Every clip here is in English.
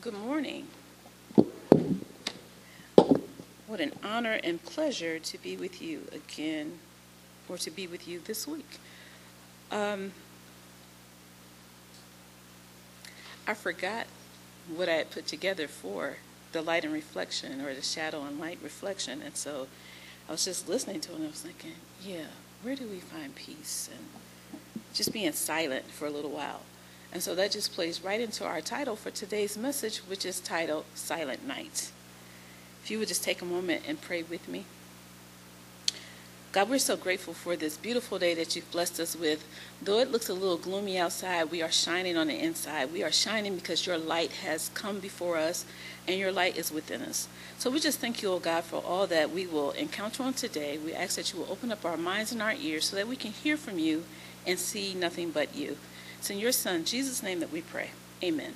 Good morning. What an honor and pleasure to be with you again, or to be with you this week. Um, I forgot what I had put together for the light and reflection, or the shadow and light reflection, and so I was just listening to it and I was thinking, yeah, where do we find peace? And just being silent for a little while. And so that just plays right into our title for today's message, which is titled Silent Night. If you would just take a moment and pray with me. God, we're so grateful for this beautiful day that you've blessed us with. Though it looks a little gloomy outside, we are shining on the inside. We are shining because your light has come before us and your light is within us. So we just thank you, oh God, for all that we will encounter on today. We ask that you will open up our minds and our ears so that we can hear from you and see nothing but you. It's in your Son, Jesus' name, that we pray. Amen.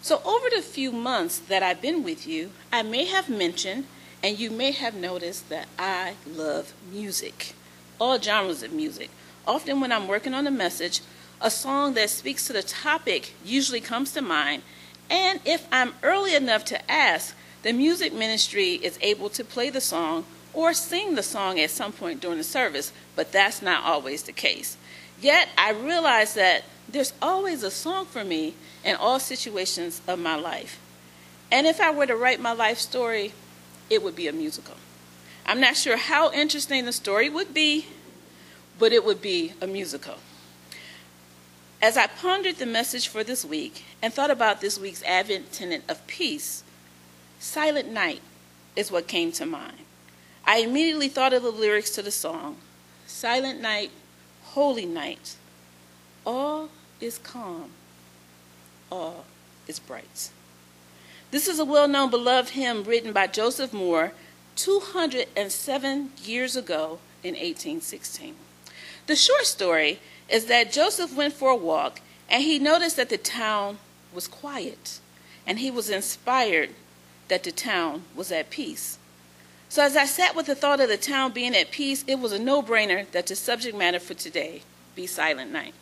So, over the few months that I've been with you, I may have mentioned and you may have noticed that I love music, all genres of music. Often, when I'm working on a message, a song that speaks to the topic usually comes to mind. And if I'm early enough to ask, the music ministry is able to play the song or sing the song at some point during the service, but that's not always the case. Yet, I realize that there's always a song for me in all situations of my life. And if I were to write my life story, it would be a musical. I'm not sure how interesting the story would be, but it would be a musical. As I pondered the message for this week and thought about this week's Advent tenet of peace, Silent Night is what came to mind. I immediately thought of the lyrics to the song Silent Night, Holy Night, all is calm, all is bright. This is a well known, beloved hymn written by Joseph Mohr 207 years ago in 1816. The short story is that Joseph went for a walk and he noticed that the town was quiet and he was inspired that the town was at peace. So, as I sat with the thought of the town being at peace, it was a no brainer that the subject matter for today be Silent Night.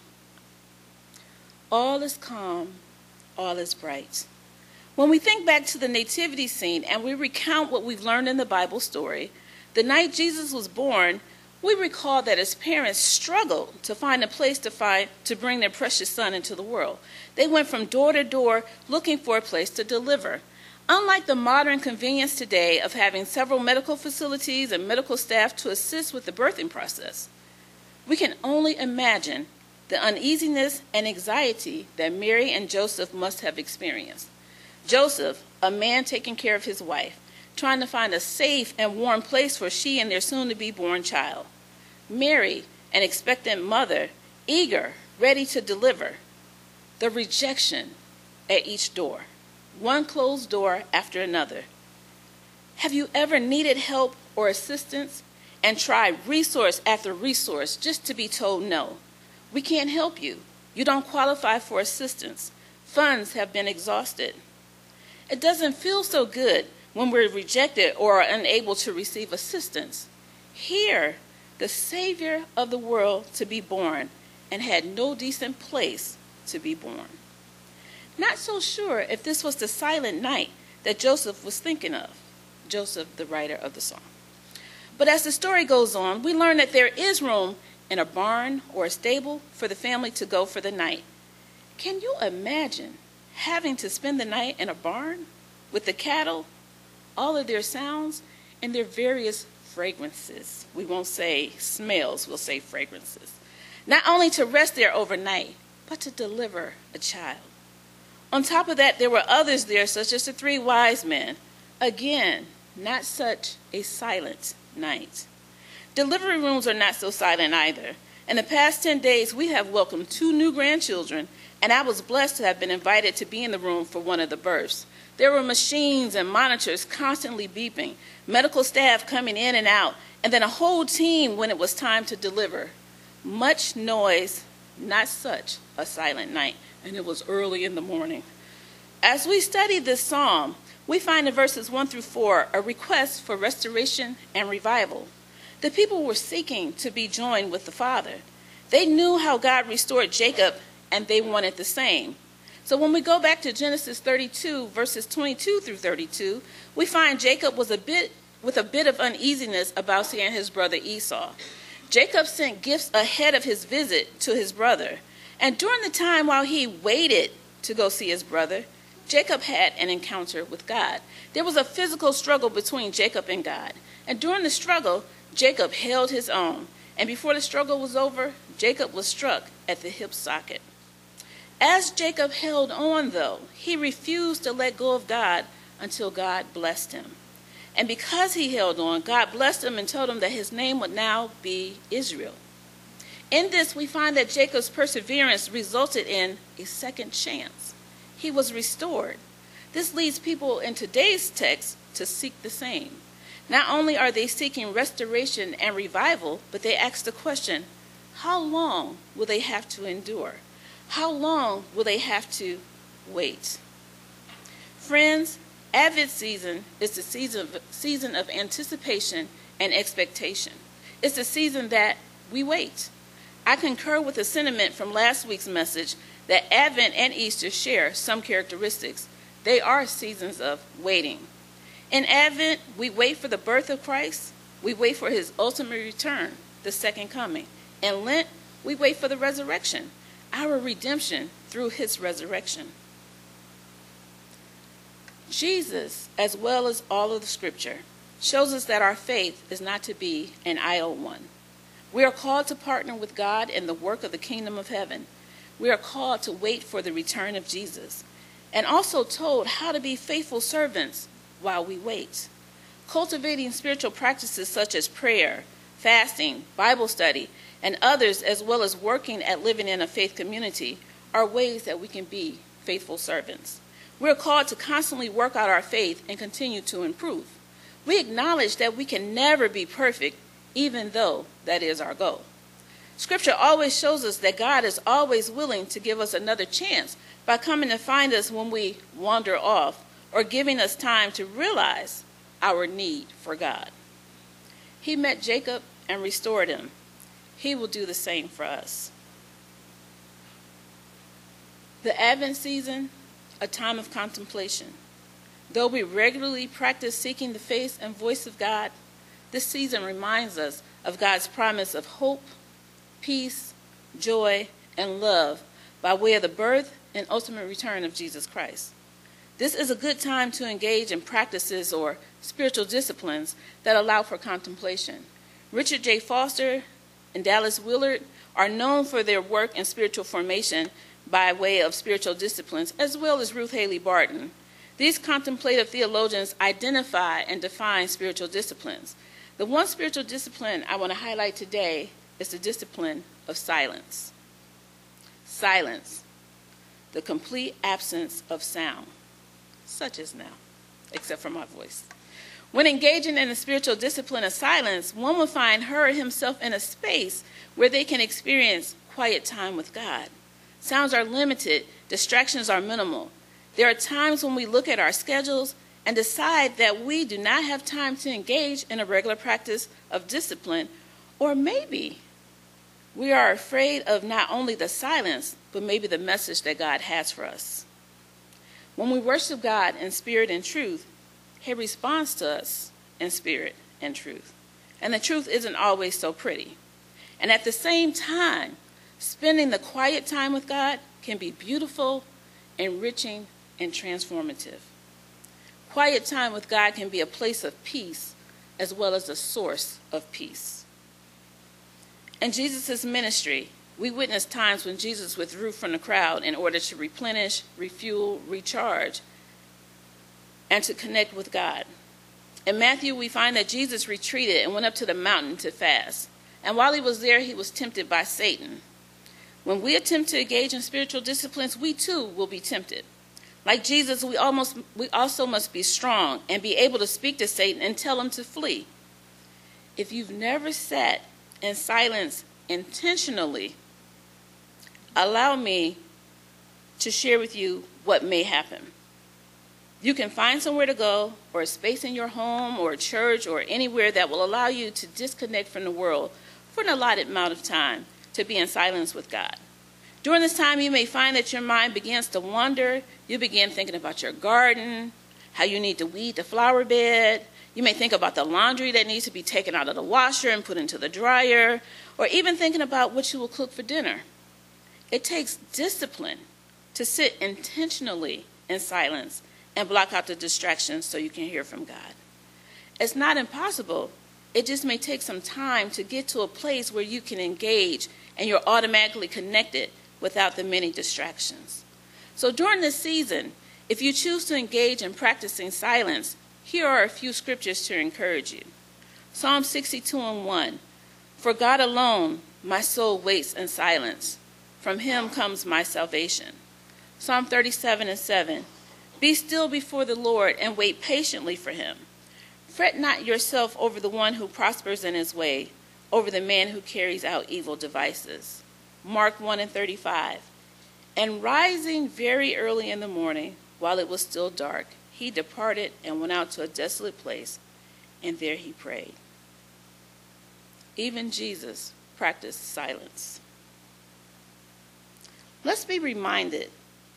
All is calm, all is bright. When we think back to the nativity scene and we recount what we've learned in the Bible story, the night Jesus was born, we recall that his parents struggled to find a place to find to bring their precious son into the world. They went from door to door looking for a place to deliver. Unlike the modern convenience today of having several medical facilities and medical staff to assist with the birthing process, we can only imagine the uneasiness and anxiety that Mary and Joseph must have experienced. Joseph, a man taking care of his wife, trying to find a safe and warm place for she and their soon to be born child. Mary, an expectant mother, eager, ready to deliver. The rejection at each door, one closed door after another. Have you ever needed help or assistance and tried resource after resource just to be told no? We can't help you. You don't qualify for assistance. Funds have been exhausted. It doesn't feel so good when we're rejected or are unable to receive assistance. Here, the Savior of the world to be born and had no decent place to be born. Not so sure if this was the silent night that Joseph was thinking of, Joseph, the writer of the song. But as the story goes on, we learn that there is room in a barn or a stable for the family to go for the night. Can you imagine having to spend the night in a barn with the cattle, all of their sounds, and their various fragrances. We won't say smells, we'll say fragrances. Not only to rest there overnight, but to deliver a child. On top of that, there were others there, such as the three wise men. Again, not such a silent night. Delivery rooms are not so silent either. In the past 10 days, we have welcomed two new grandchildren and I was blessed to have been invited to be in the room for one of the births. There were machines and monitors constantly beeping, medical staff coming in and out, and then a whole team when it was time to deliver. Much noise, not such a silent night, and it was early in the morning. As we study this psalm, we find in verses 1 through 4 a request for restoration and revival. The people were seeking to be joined with the Father. They knew how God restored Jacob and they wanted the same. So when we go back to Genesis 32, verses 22 through 32, we find Jacob was a bit with a bit of uneasiness about seeing his brother Esau. Jacob sent gifts ahead of his visit to his brother. And during the time while he waited to go see his brother, Jacob had an encounter with God. There was a physical struggle between Jacob and God. And during the struggle, Jacob held his own. And before the struggle was over, Jacob was struck at the hip socket. As Jacob held on, though, he refused to let go of God until God blessed him. And because he held on, God blessed him and told him that his name would now be Israel. In this, we find that Jacob's perseverance resulted in a second chance. He was restored. This leads people in today's text to seek the same. Not only are they seeking restoration and revival, but they ask the question how long will they have to endure? How long will they have to wait? Friends, Advent season is the season of, season of anticipation and expectation. It's the season that we wait. I concur with the sentiment from last week's message that Advent and Easter share some characteristics. They are seasons of waiting. In Advent, we wait for the birth of Christ, we wait for his ultimate return, the second coming. In Lent, we wait for the resurrection our redemption through his resurrection. Jesus, as well as all of the scripture, shows us that our faith is not to be an idle one. We are called to partner with God in the work of the kingdom of heaven. We are called to wait for the return of Jesus, and also told how to be faithful servants while we wait. Cultivating spiritual practices such as prayer, fasting, Bible study, and others, as well as working at living in a faith community, are ways that we can be faithful servants. We're called to constantly work out our faith and continue to improve. We acknowledge that we can never be perfect, even though that is our goal. Scripture always shows us that God is always willing to give us another chance by coming to find us when we wander off or giving us time to realize our need for God. He met Jacob and restored him he will do the same for us. The Advent season, a time of contemplation. Though we regularly practice seeking the face and voice of God, this season reminds us of God's promise of hope, peace, joy, and love by way of the birth and ultimate return of Jesus Christ. This is a good time to engage in practices or spiritual disciplines that allow for contemplation. Richard J. Foster and Dallas Willard are known for their work in spiritual formation by way of spiritual disciplines, as well as Ruth Haley Barton. These contemplative theologians identify and define spiritual disciplines. The one spiritual discipline I want to highlight today is the discipline of silence. Silence, the complete absence of sound, such as now, except for my voice. When engaging in the spiritual discipline of silence, one will find her or himself in a space where they can experience quiet time with God. Sounds are limited, distractions are minimal. There are times when we look at our schedules and decide that we do not have time to engage in a regular practice of discipline, or maybe we are afraid of not only the silence, but maybe the message that God has for us. When we worship God in spirit and truth, he responds to us in spirit and truth. And the truth isn't always so pretty. And at the same time, spending the quiet time with God can be beautiful, enriching, and transformative. Quiet time with God can be a place of peace as well as a source of peace. In Jesus' ministry, we witness times when Jesus withdrew from the crowd in order to replenish, refuel, recharge, and to connect with God. In Matthew, we find that Jesus retreated and went up to the mountain to fast. And while he was there, he was tempted by Satan. When we attempt to engage in spiritual disciplines, we too will be tempted. Like Jesus, we, almost, we also must be strong and be able to speak to Satan and tell him to flee. If you've never sat in silence intentionally, allow me to share with you what may happen. You can find somewhere to go, or a space in your home, or a church, or anywhere that will allow you to disconnect from the world for an allotted amount of time to be in silence with God. During this time, you may find that your mind begins to wander. You begin thinking about your garden, how you need to weed the flower bed. You may think about the laundry that needs to be taken out of the washer and put into the dryer, or even thinking about what you will cook for dinner. It takes discipline to sit intentionally in silence and block out the distractions so you can hear from God. It's not impossible. It just may take some time to get to a place where you can engage and you're automatically connected without the many distractions. So during this season, if you choose to engage in practicing silence, here are a few scriptures to encourage you. Psalm 62 and 1 For God alone my soul waits in silence. From him comes my salvation. Psalm 37 and 7 Be still before the Lord and wait patiently for him. Fret not yourself over the one who prospers in his way, over the man who carries out evil devices. Mark 1 and 35. And rising very early in the morning, while it was still dark, he departed and went out to a desolate place, and there he prayed. Even Jesus practiced silence. Let's be reminded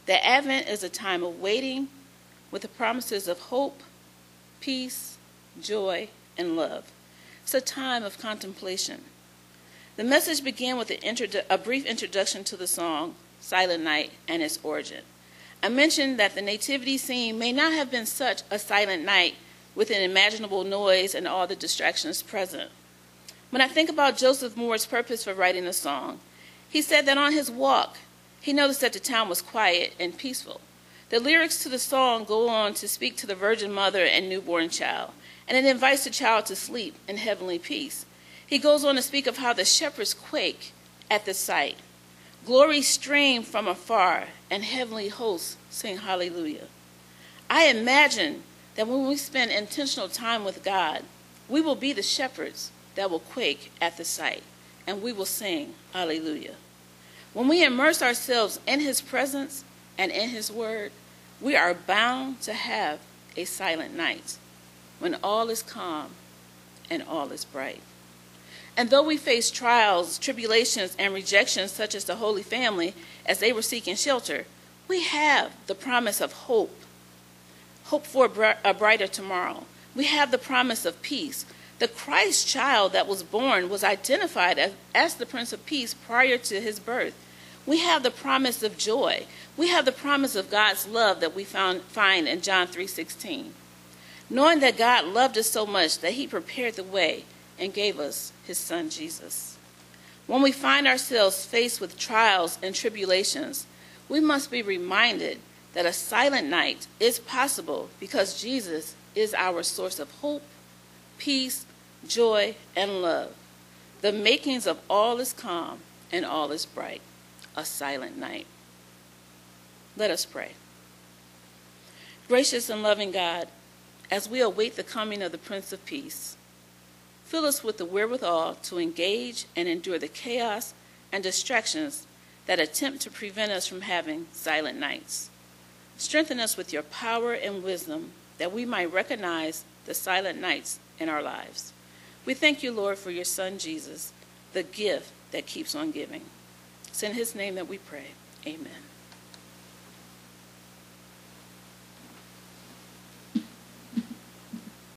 that Advent is a time of waiting with the promises of hope, peace, joy, and love. It's a time of contemplation. The message began with a brief introduction to the song Silent Night and its origin. I mentioned that the nativity scene may not have been such a silent night with an imaginable noise and all the distractions present. When I think about Joseph Mohr's purpose for writing the song, he said that on his walk, he noticed that the town was quiet and peaceful. The lyrics to the song go on to speak to the Virgin Mother and newborn child, and it invites the child to sleep in heavenly peace. He goes on to speak of how the shepherds quake at the sight. Glory stream from afar, and heavenly hosts sing hallelujah. I imagine that when we spend intentional time with God, we will be the shepherds that will quake at the sight, and we will sing hallelujah. When we immerse ourselves in His presence and in His word, we are bound to have a silent night when all is calm and all is bright. And though we face trials, tribulations, and rejections, such as the Holy Family as they were seeking shelter, we have the promise of hope, hope for a brighter tomorrow. We have the promise of peace. The Christ child that was born was identified as, as the Prince of Peace prior to his birth. We have the promise of joy. We have the promise of God's love that we found, find in John 3:16. Knowing that God loved us so much that he prepared the way and gave us his son Jesus. When we find ourselves faced with trials and tribulations, we must be reminded that a silent night is possible because Jesus is our source of hope, peace, joy, and love. The makings of all is calm and all is bright, a silent night. Let us pray. Gracious and loving God, as we await the coming of the Prince of Peace, fill us with the wherewithal to engage and endure the chaos and distractions that attempt to prevent us from having silent nights. Strengthen us with your power and wisdom that we might recognize the silent nights in our lives. We thank you, Lord, for your Son Jesus, the gift that keeps on giving. It's in his name that we pray. Amen.